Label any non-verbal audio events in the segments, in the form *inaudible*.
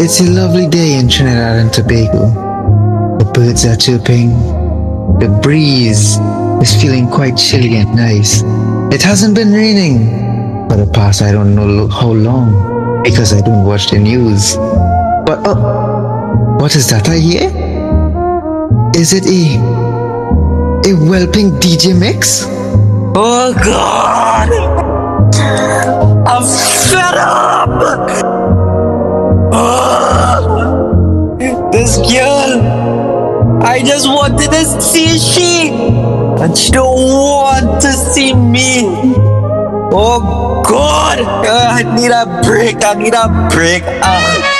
It's a lovely day in Trinidad and Tobago. The birds are chirping. The breeze is feeling quite chilly and nice. It hasn't been raining for the past I don't know how long because I don't watch the news. But oh, what is that I hear? Is it a a whelping DJ Mixx? Oh God! I'm fed up! This girl, I just wanted to see she, and she don't want to see me. Oh God! I need a break. I need a break. Ah.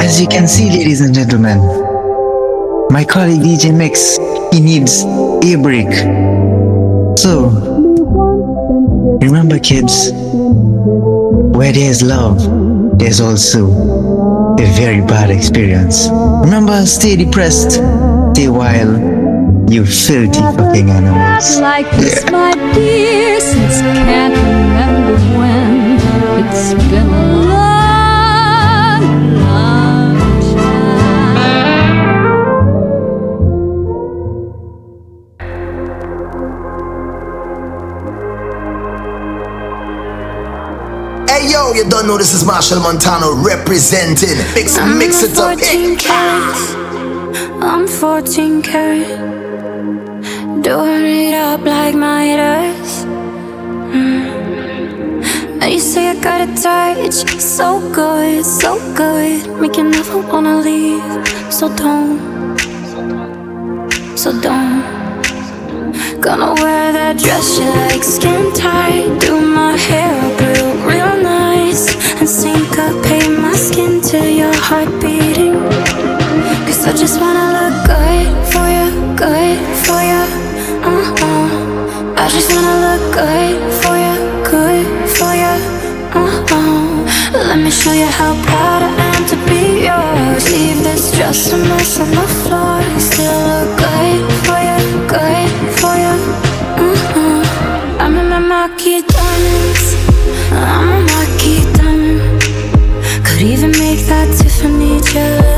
As you can see, ladies and gentlemen, my colleague DJ Mixx, he needs a break. So, remember kids, where there's love, there's also a very bad experience. Remember, stay depressed, stay wild, you filthy fucking animals. Like this, my dear, since can't remember when. It's been you don't know this is Marshall Montano representing. Mix, I'm mix it up. 14 carats. I'm 14 carat. Doing it up like Midas. Mm. And you say I got a touch, so good, so good. Make you never wanna leave. So don't, so don't. Gonna wear that dress you like, skin tight. Do my hair up real, real nice. And syncopate my skin to your heart beating. Cause I just wanna look good for you, good for you. Uh uh. I just wanna look good for you, good for you. Uh uh. Let me show you how proud I am to be yours. Leave this dress a mess on the floor. You Still look good for you, good for you. Uh uh. I'm in my marquee jealous.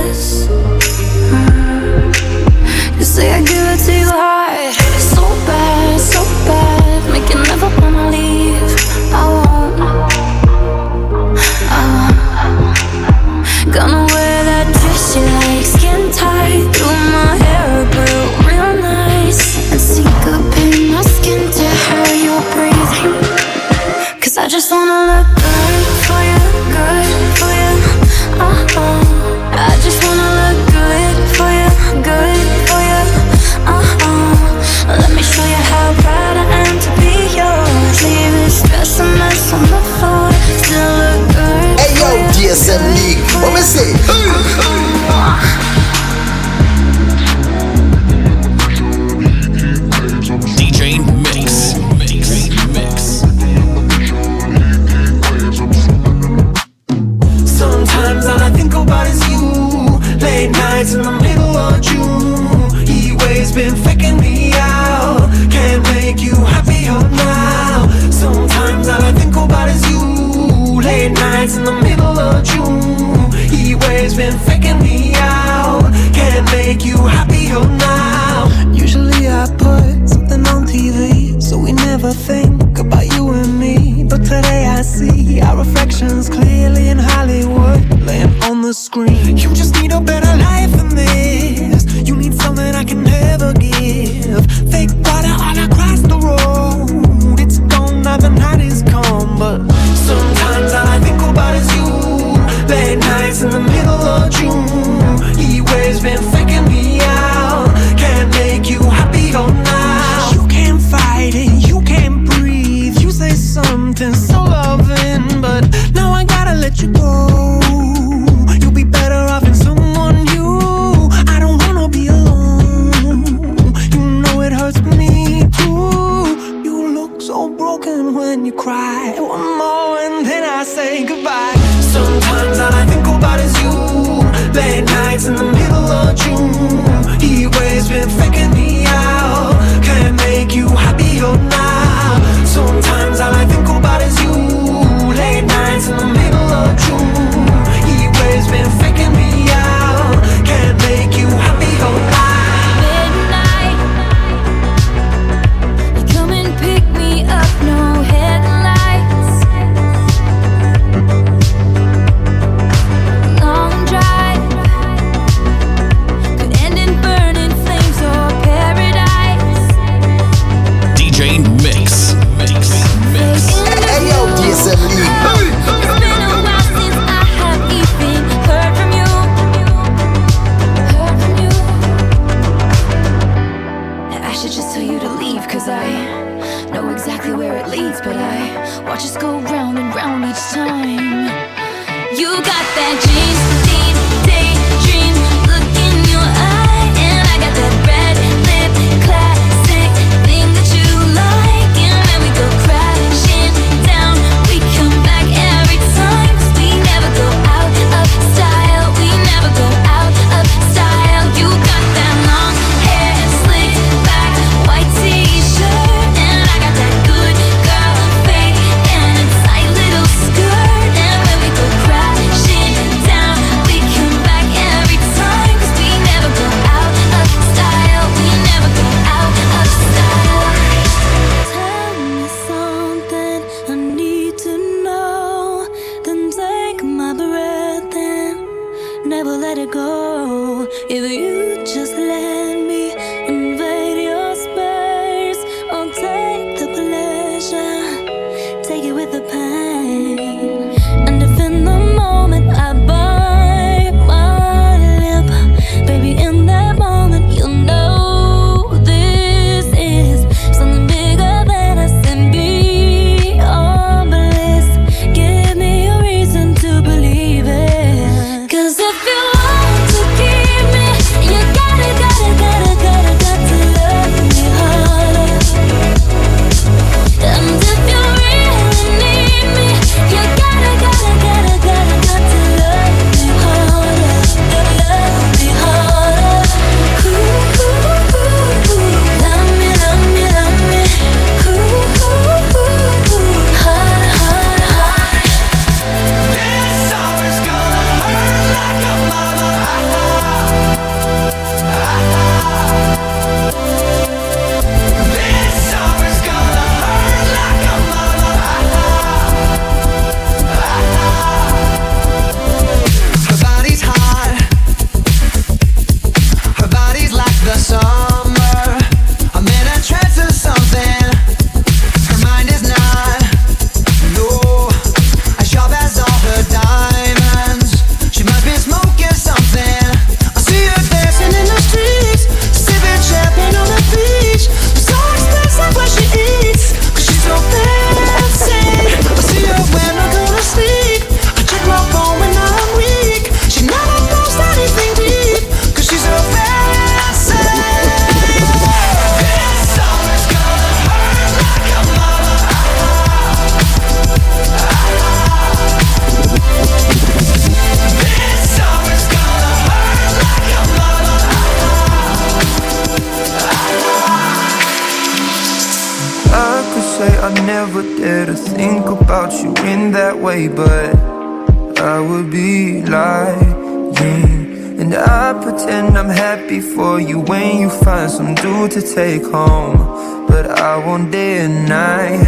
take home But I won't deny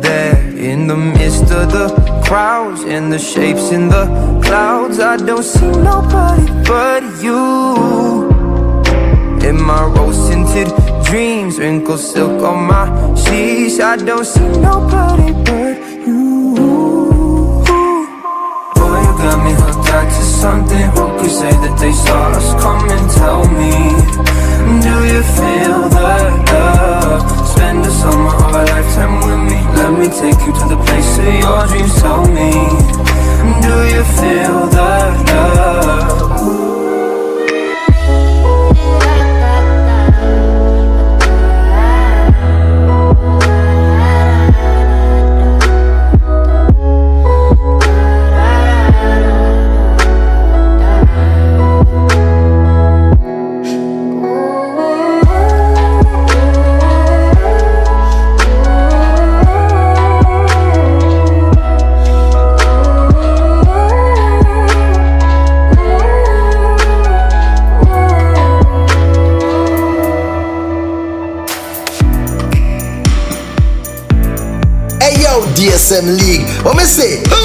that In the midst of the crowds And the shapes in the clouds I don't see nobody but you. In my rose-scented dreams Wrinkled silk on my sheets I don't see nobody SM League. What me say?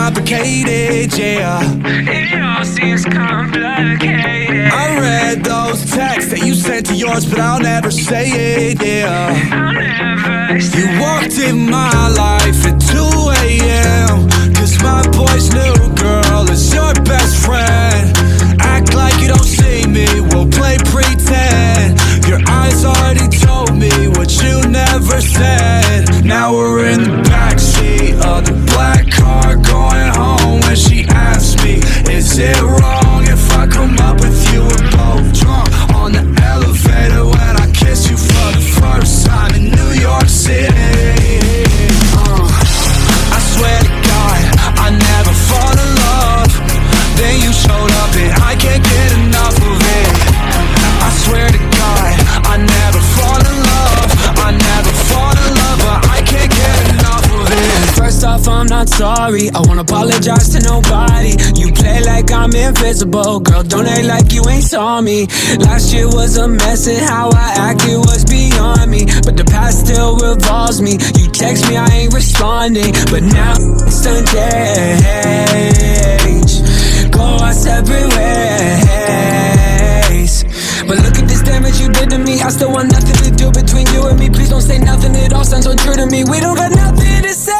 complicated, yeah. It all seems complicated. I read those texts that you sent to yours, but I'll never say it, yeah. I'll never You walked in my life sorry. I won't apologize to nobody. You play like I'm invisible, girl. Don't act like you ain't saw me. Last year was a mess, and how I acted was beyond me. But the past still revolves me. You text me, I ain't responding. But now it's done change. Go our separate ways. But look at this damage you did to me. I still want nothing to do between you and me. Please don't say nothing at all. Sounds so true to me. We don't got nothing to say.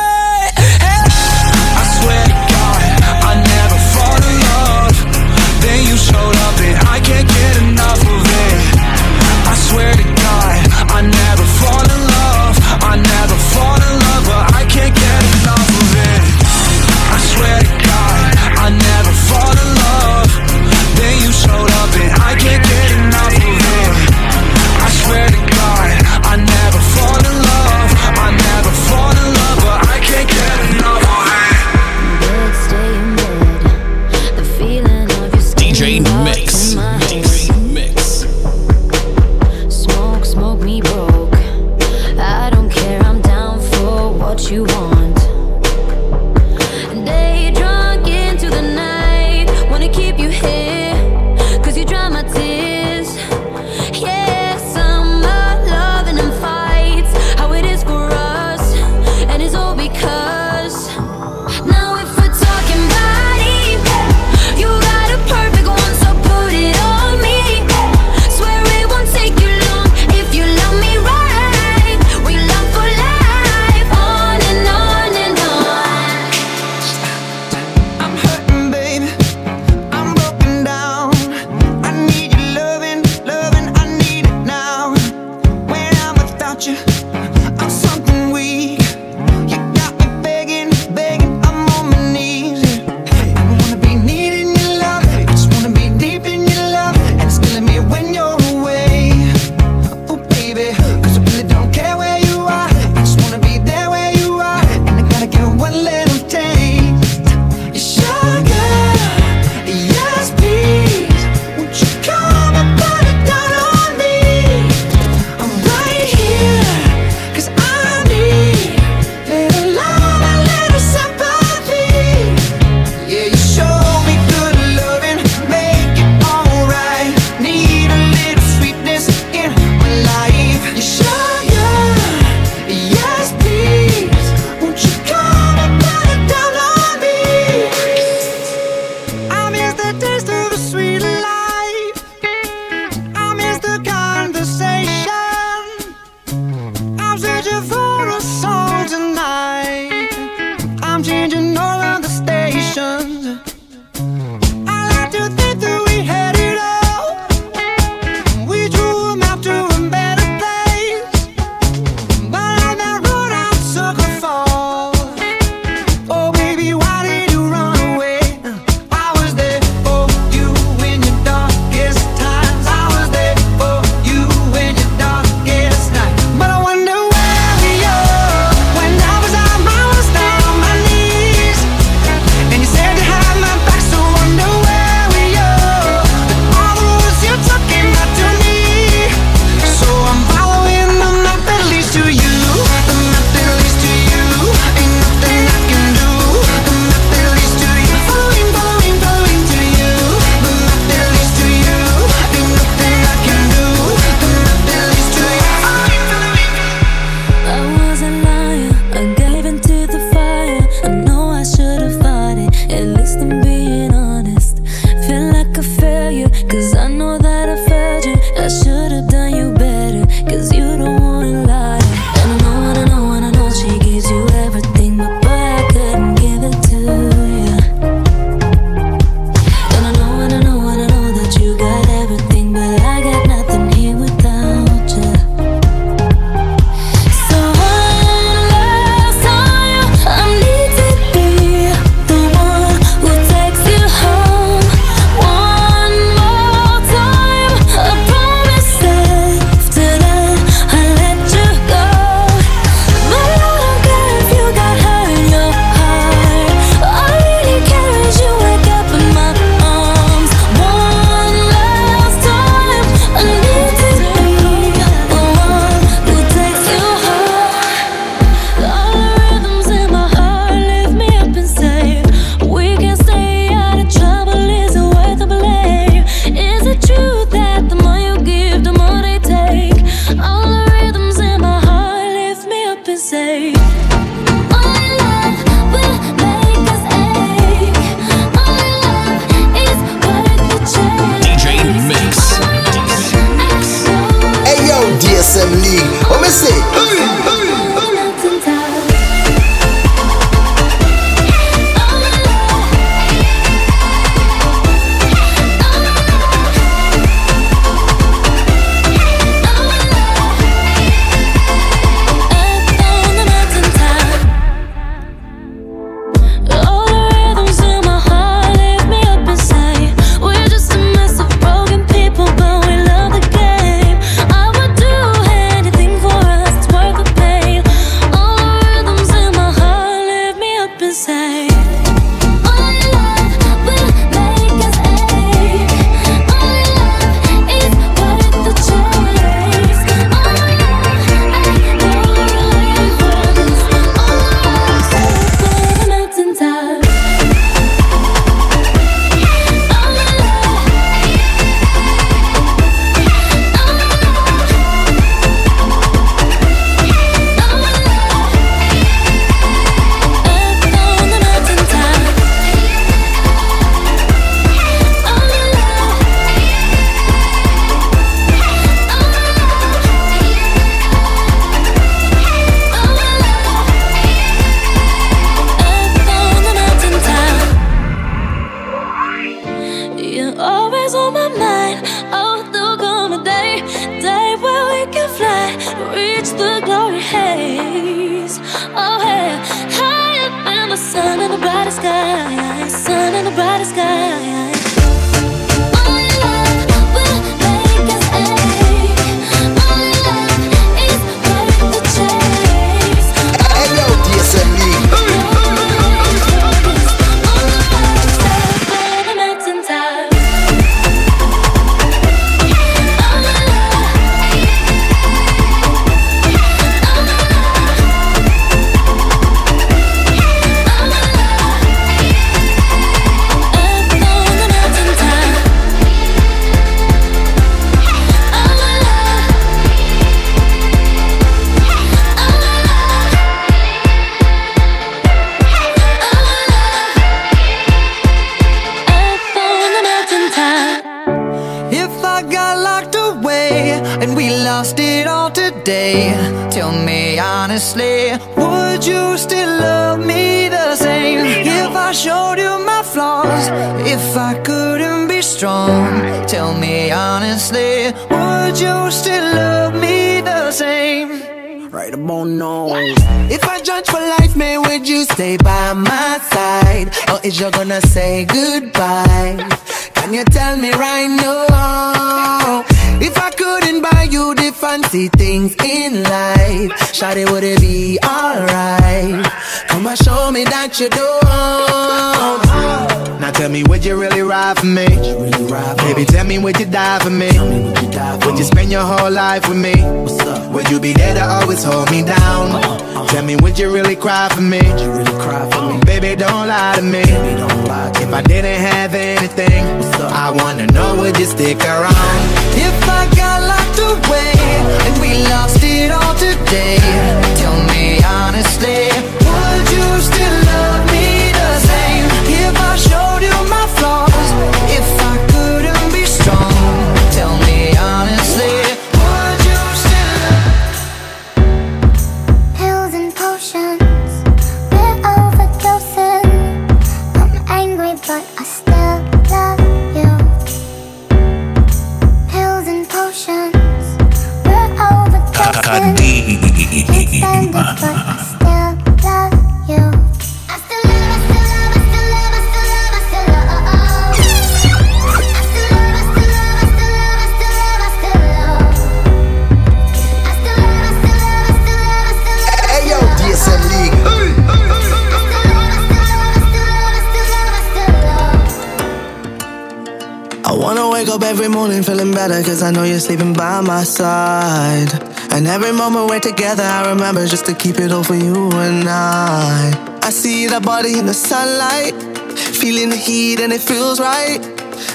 Cause I know you're sleeping by my side. And every moment we're together, I remember just to keep it all for you and I. I see that body in the sunlight, feeling the heat and it feels right.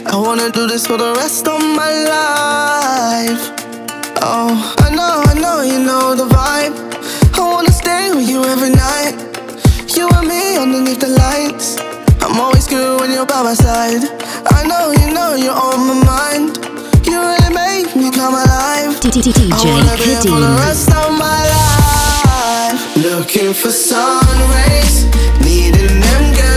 I wanna do this for the rest of my life. Oh, I know, I know you know the vibe. I wanna stay with you every night. You and me underneath the lights. I'm always good when you're by my side. I know you know you're on my mind. You really make me come alive. DJ I wanna be here for the rest of my life. Looking for sun rays, needing them good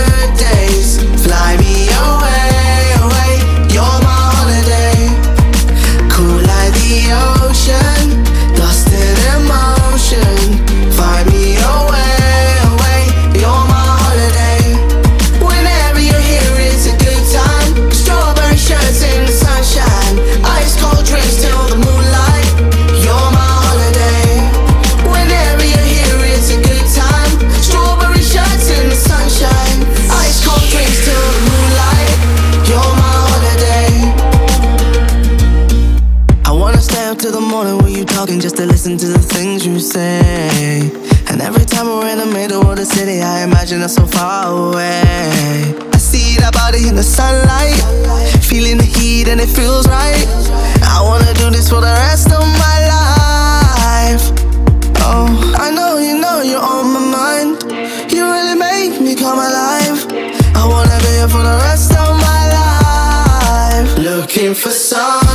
listen to the things you say. And every time we're in the middle of the city, I imagine us so far away. I see that body in the sunlight, feeling the heat and it feels right. I wanna do this for the rest of my life. Oh, I know you know you're on my mind. You really make me come alive. I wanna be here for the rest of my life. Looking for sun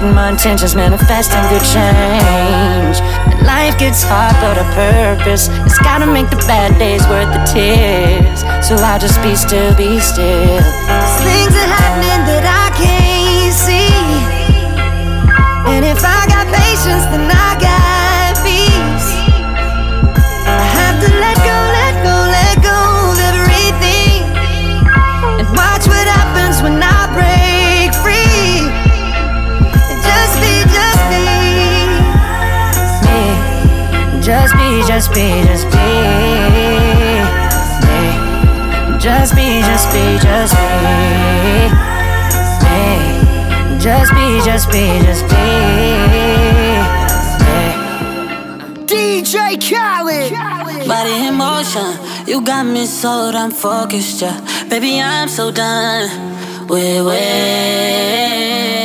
My intentions, manifesting good change. Life gets hard, but a purpose. It's gotta make the bad days worth the tears. So I'll just be still, be still. Just be, just be me. Just be, just be, just be me. Just be, just be, just be me. DJ Khaled. Body in motion, you got me sold, I'm focused, yeah. Baby, I'm so done with waiting.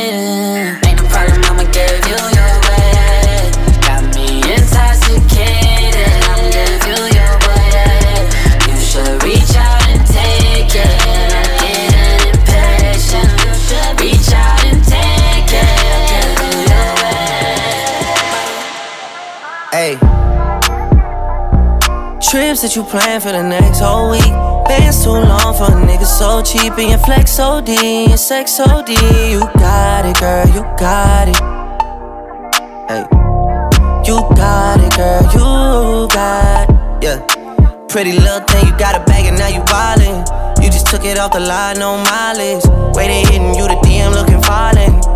That you plan for the next whole week. Bands too long for a nigga so cheap. And your flex OD, your sex OD. You got it, girl, you got it. Hey. You got it, girl, you got it. Yeah. Pretty little thing, you got a bag and now you wildin'. You just took it off the line, no mileage. Waiting, hitting you the DM, looking falling.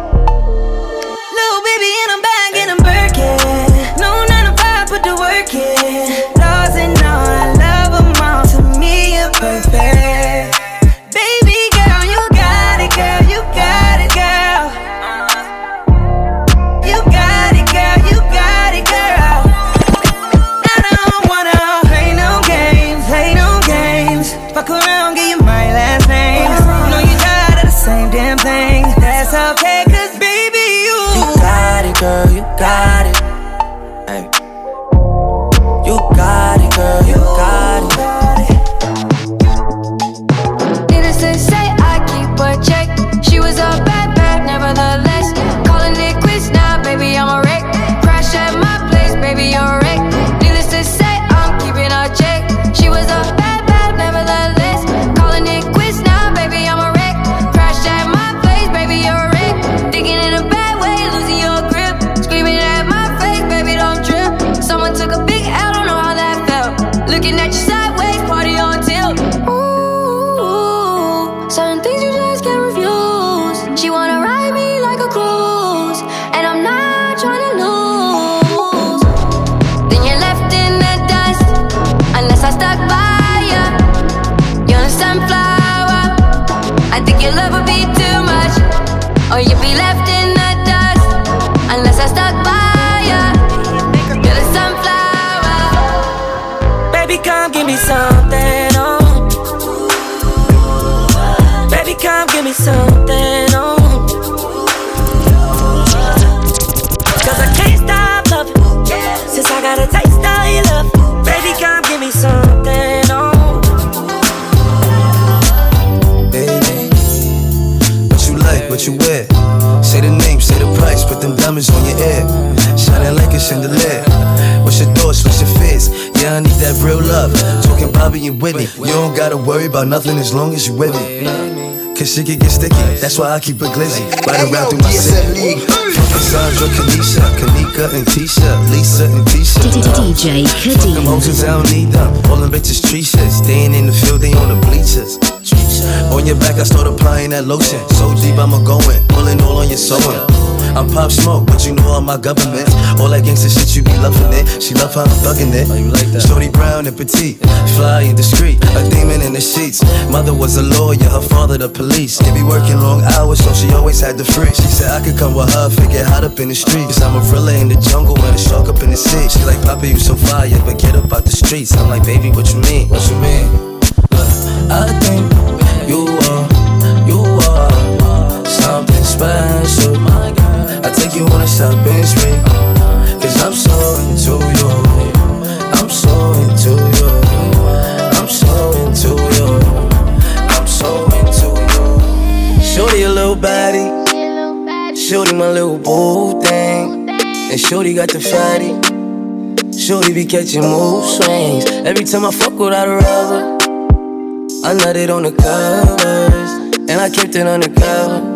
Come give me something, oh. Baby, come give me something, oh. Cause I can't stop loving. Since I got a taste of your love. Baby, come give me something, oh. Baby, what you like, what you wear? Say the name, say the price, put them diamonds on your ear. Shining like a chandelier. Real love. Talking Bobby and Whitney. You don't gotta worry about nothing as long as you with me. Cause shit can get sticky, that's why I keep it glizzy. Right around through my city. From Cassandra, Kanisha, Kanika, and Tisha, Lisa, and Tisha. DJ Fuck them hoes, I don't need them. All them bitches, trees Staying in the field, they on the bleachers. On your back, I start applying that lotion. So deep, I'ma go in, pulling all on your sewing. I'm pop smoke, but you know I'm my government. All that gangsta shit, you be loving it. She love how I'm thugging it. Oh, you like that? Shorty brown and petite, fly and discreet, a demon in the sheets. Mother was a lawyer, her father the police. They be working long hours, so she always had the free. She said I could come with her, figure hot up in the streets. I'm a thriller in the jungle and a shark up in the sea. She like, Papa, you so fire, but get up out the streets. I'm like, baby, what you mean? What you mean? Look, I think you are, you are something special. You on a shopping spree. Cause I'm so into you. I'm so into you. I'm so into you. I'm so into you. Shorty a little baddie. Shorty my little boo thing. And Shorty got the fatty. Shorty be catching mood swings. Every time I fuck without a rubber. I nutted on the covers, and I kept it undercover.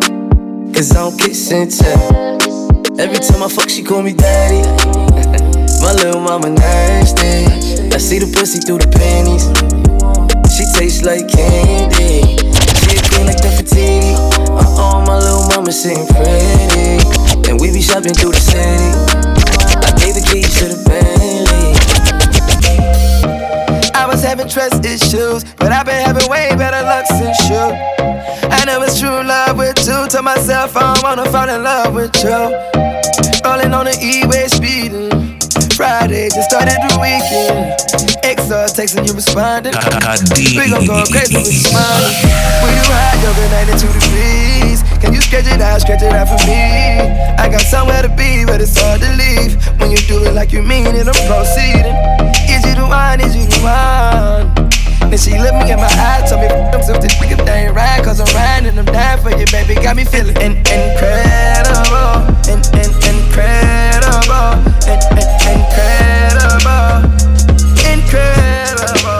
Cause I don't kiss and tell. Every time I fuck, she call me daddy. *laughs* My little mama nasty. I see the pussy through the panties. She tastes like candy. She a queen like Nefertiti. Uh oh, my little mama sitting pretty. And we be shopping through the city. I gave the keys to the Bentley. I was having trust issues, but I've been having way better luck since you. I know it's true love with you. Told myself I don't wanna fall in love with you. Rolling on the E-way speeding. Friday just started the weekend. XR texting you responding. We gon' go crazy with your smile. When you hide yoga 92 degrees, can you stretch it out, stretch it out for me? I got somewhere to be, but it's hard to leave. When you do it like you mean it, I'm proceeding. The? Is you one? Then she looked me in my eyes, told me I'm so this nigga they ain't right, cause I'm riding, I'm down for you, baby. Got me feeling in- incredible, in- in- incredible, in- in- incredible. addicted,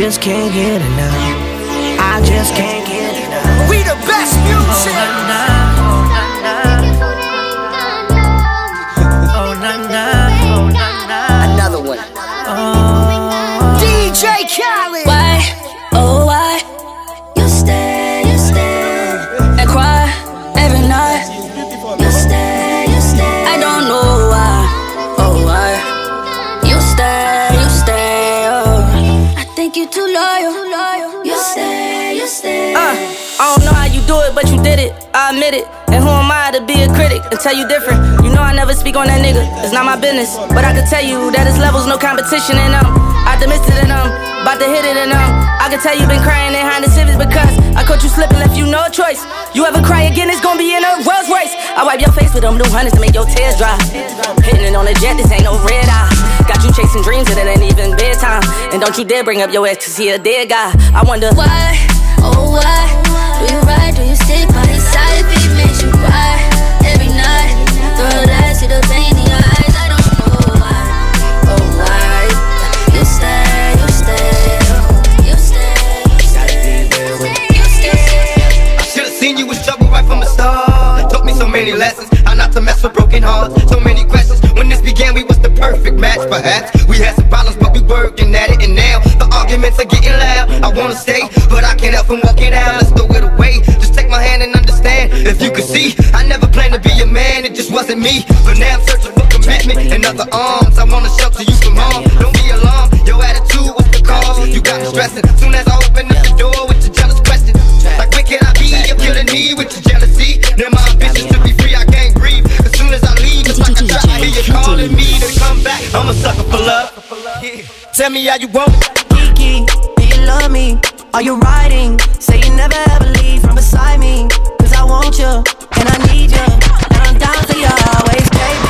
just can't get enough. I just can't get enough. We the best music. Tell you different? You know I never speak on that nigga. It's not my business. But I can tell you that his levels no competition in them. Optimistic in them. About to hit it in them. I can tell you been crying behind the civics because I caught you slipping, left you no choice. You ever cry again, it's gonna be in a Rolls Royce. I wipe your face with them new hundreds to make your tears dry. Hitting it on a jet, this ain't no red eye. Got you chasing dreams that it ain't even bedtime. And don't you dare bring up your ex to see a dead guy. I wonder Why, oh why, do you ride, do you stick by not to mess with broken hearts. So many questions. When this began, we was the perfect match, perhaps. We had some problems, but we working at it, and now the arguments are getting loud. I wanna stay, but I can't help from walking out. Let's throw it away. Just take my hand and understand. If you could see, I never planned to be a man, it just wasn't me. But now I'm searching for commitment and other arms. I wanna shelter you from harm. Don't be alarmed, your attitude was the cause. You got me stressing. Soon as I open up the door with your jealous question, like where can I be? You're killing me with your calling me to come back. I'm a sucker for love. Tell me how you want it. Kiki, do you love me? Are you riding? Say you never ever leave from beside me. Cause I want you, and I need you. And I'm down for you always, baby.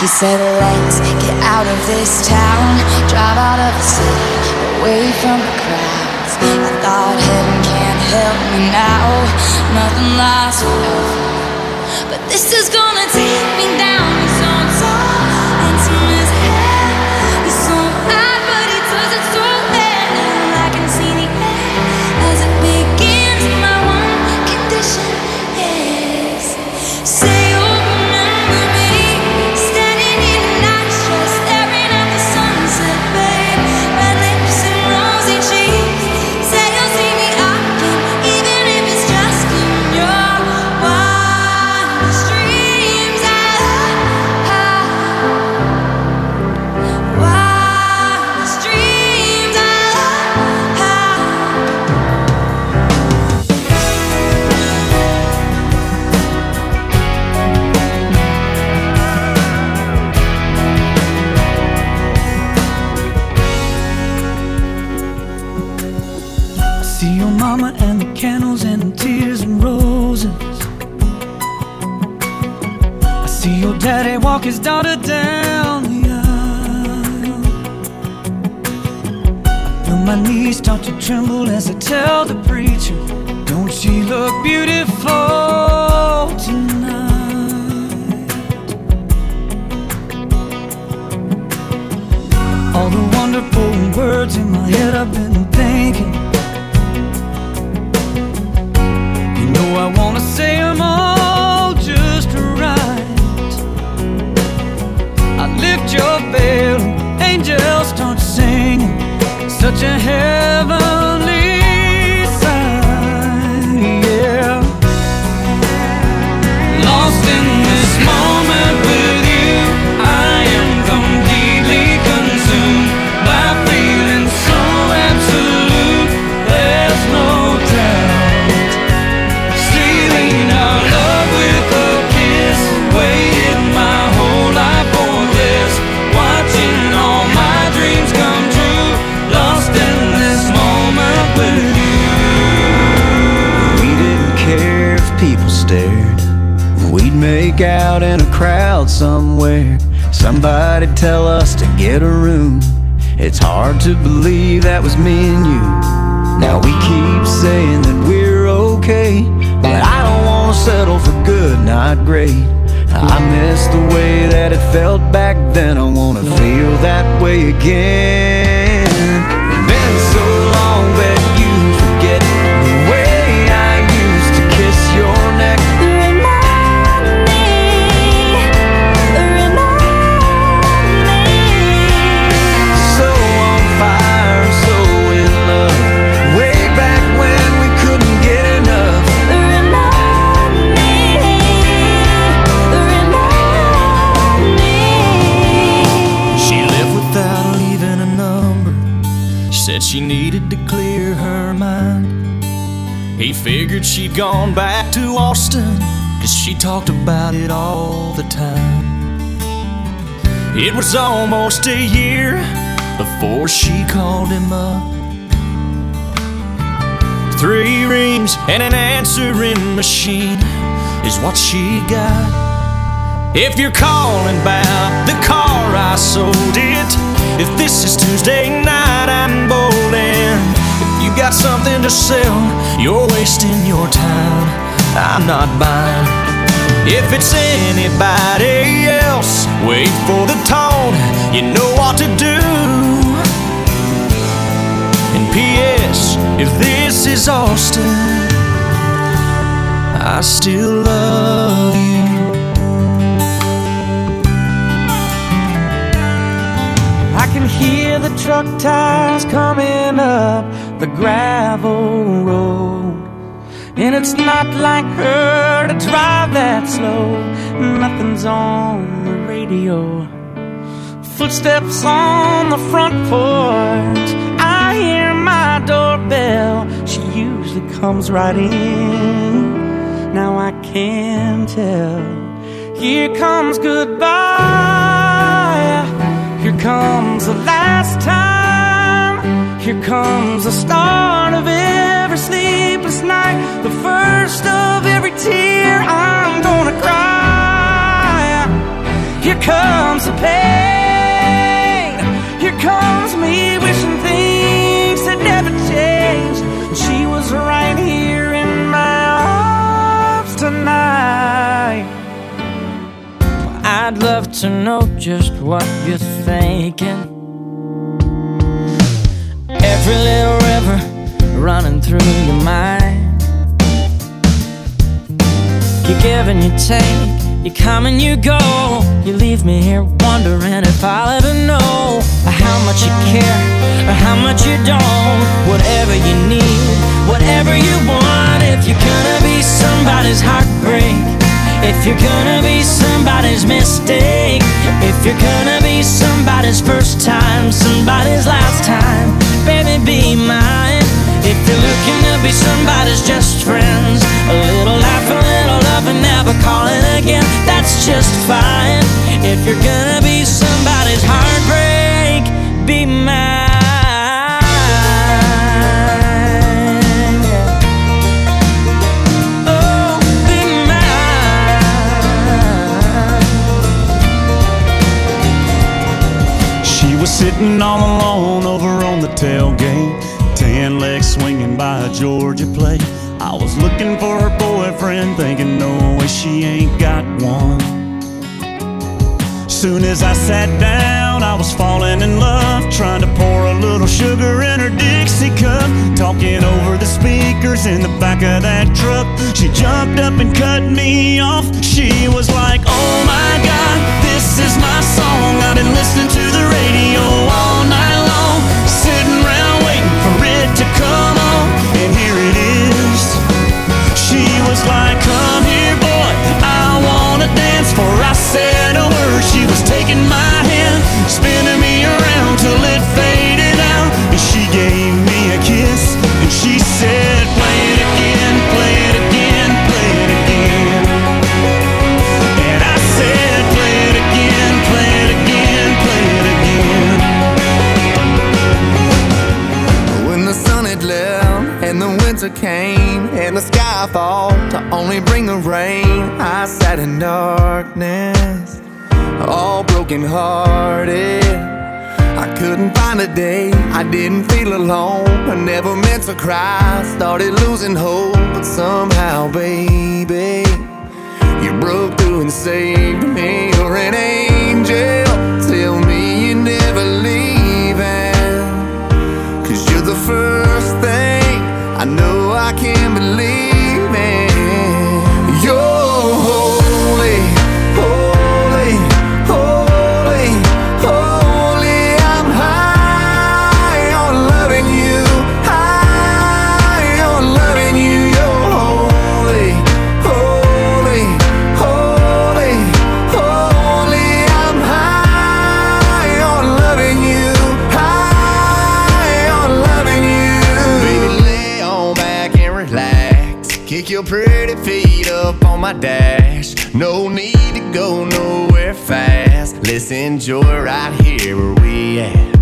He said, Let's get out of this town, drive out of the city, away from the crowds. I thought heaven can't help me now, nothing lasts forever. But this is gonna take me his daughter down the aisle. Feel my knees start to tremble as I tell the preacher, Don't she look beautiful tonight? All the wonderful words in my head I've been thinking. Veil, angels start singing. Such a heavenly Out in a crowd somewhere. Somebody tell us to get a room. It's hard to believe that was me and you. Now we keep saying that we're okay. But I don't wanna settle for good, not great. I miss the way that it felt back then. I wanna feel that way again. Talked about it all the time. It was almost a year before she called him up. Three rings and an answering machine is what she got. If you're calling about the car I sold it, if this is Tuesday night, I'm bowling. If you got something to sell, you're wasting your time. I'm not buying. If it's anybody else, wait for the tone. You know what to do. And P.S. If this is Austin, I still love you. I can hear the truck tires coming up the gravel road. And it's not like her to drive that slow. Nothing's on the radio. Footsteps on the front porch. I hear my doorbell. She usually comes right in. Now I can tell. Here comes goodbye. Here comes the last time. Here comes the start of every sleepless night. The first of every tear I'm gonna cry. Here comes the pain. Here comes me wishing things had never changed. She was right here in my arms tonight. I'd love to know just what you're thinking. Every little river running through your mind. You give and you take, you come and you go. You leave me here wondering if I'll ever know how much you care or how much you don't. Whatever you need, whatever you want. If you're gonna be somebody's heartbreak, if you're gonna be somebody's mistake, if you're gonna be somebody's first time, somebody's last time, baby, be mine. Looking to be somebody's just friends, a little laugh, a little love, and never calling again, that's just fine. If you're gonna be somebody's heartbreak, be mine. Oh, be mine. She was sitting all alone over on the tailgate, legs swinging by a Georgia plate. I was looking for her boyfriend, thinking, no way she ain't got one. Soon as I sat down, I was falling in love, trying to pour a little sugar in her Dixie cup, talking over the speakers in the back of that truck. She jumped up and cut me off. She was like, Oh my God, this is my song. I've been listening to the radio all night I wanna dance. For I said a word, she was taking my hand, spinning me around till it faded out. And she gave me a kiss, and she said, Play it again, play it again, play it again. And I said, Play it again, play it again, play it again. When the sun had left and the winter came sky fall to only bring the rain, I sat in darkness, all broken hearted. I couldn't find a day I didn't feel alone. I never meant to cry, started losing hope, but somehow, baby, you broke through and saved me. You're an angel. Tell me you're never leaving. Cause you're the first thing I know I can believe No need to go nowhere fast. Let's enjoy right here where we at.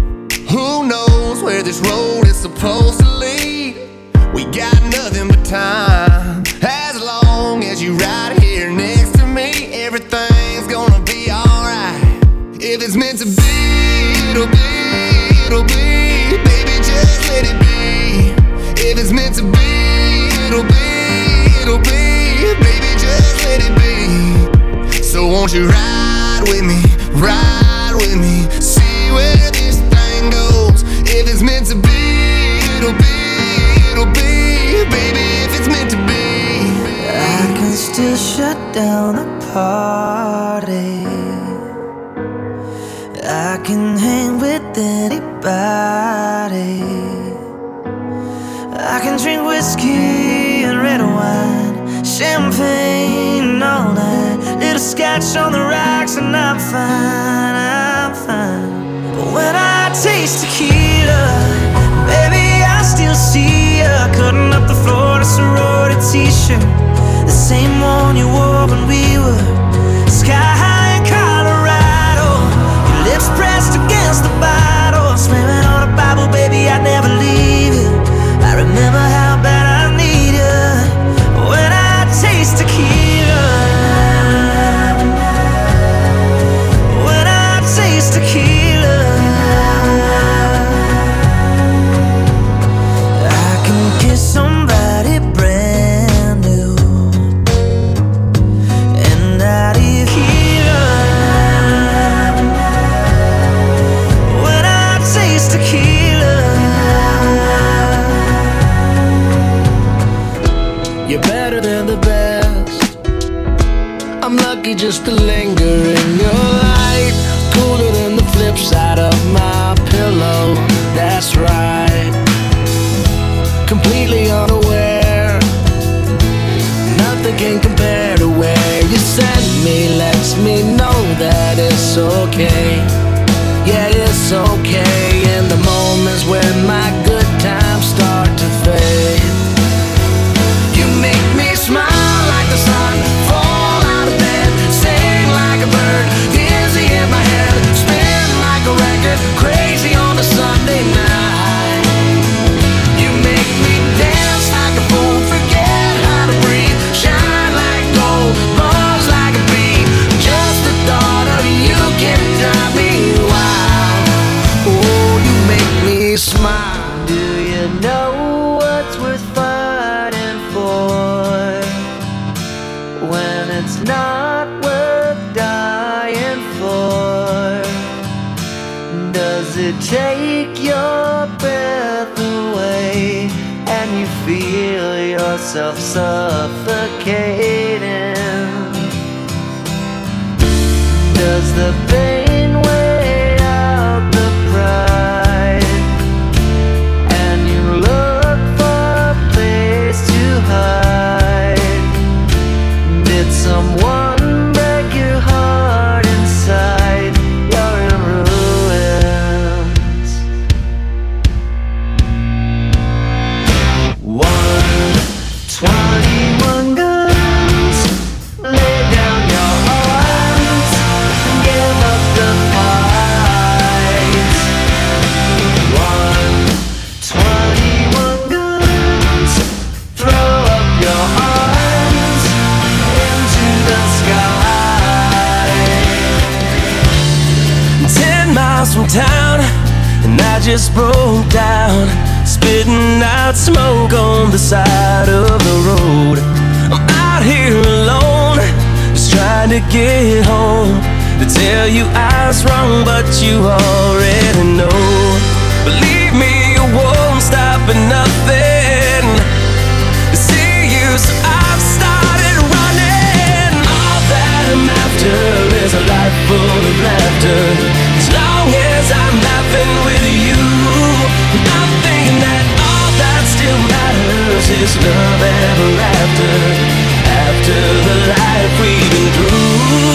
Who knows where this road is supposed to lead? We got nothing but time. As long as you right here next to me, everything's gonna be alright. If it's meant to be, it'll be, it'll be. Baby, just let it be. If it's meant to be, it'll be, it'll be. Won't you ride with me, ride with me, see where this thing goes. If it's meant to be, it'll be, it'll be. Baby, if it's meant to be. I can still shut down the party. Scotch on the rocks, and I'm fine, I'm fine. But when I taste tequila, baby, I still see ya cutting up the floor a sorority t-shirt, the same one you wore my pillow, that's right. Completely unaware, nothing can compare to where you send me. Lets me know that it's okay. Yeah, it's okay in the moments when my myself suffocate. cloud smoke on the side of the road. I'm out here alone, just trying to get home. To tell you I was wrong, but you already know. Believe me, you won't stop at nothing to see you, so I've started running. All that I'm after is a life full of laughter. is love ever after? After the life we've been through.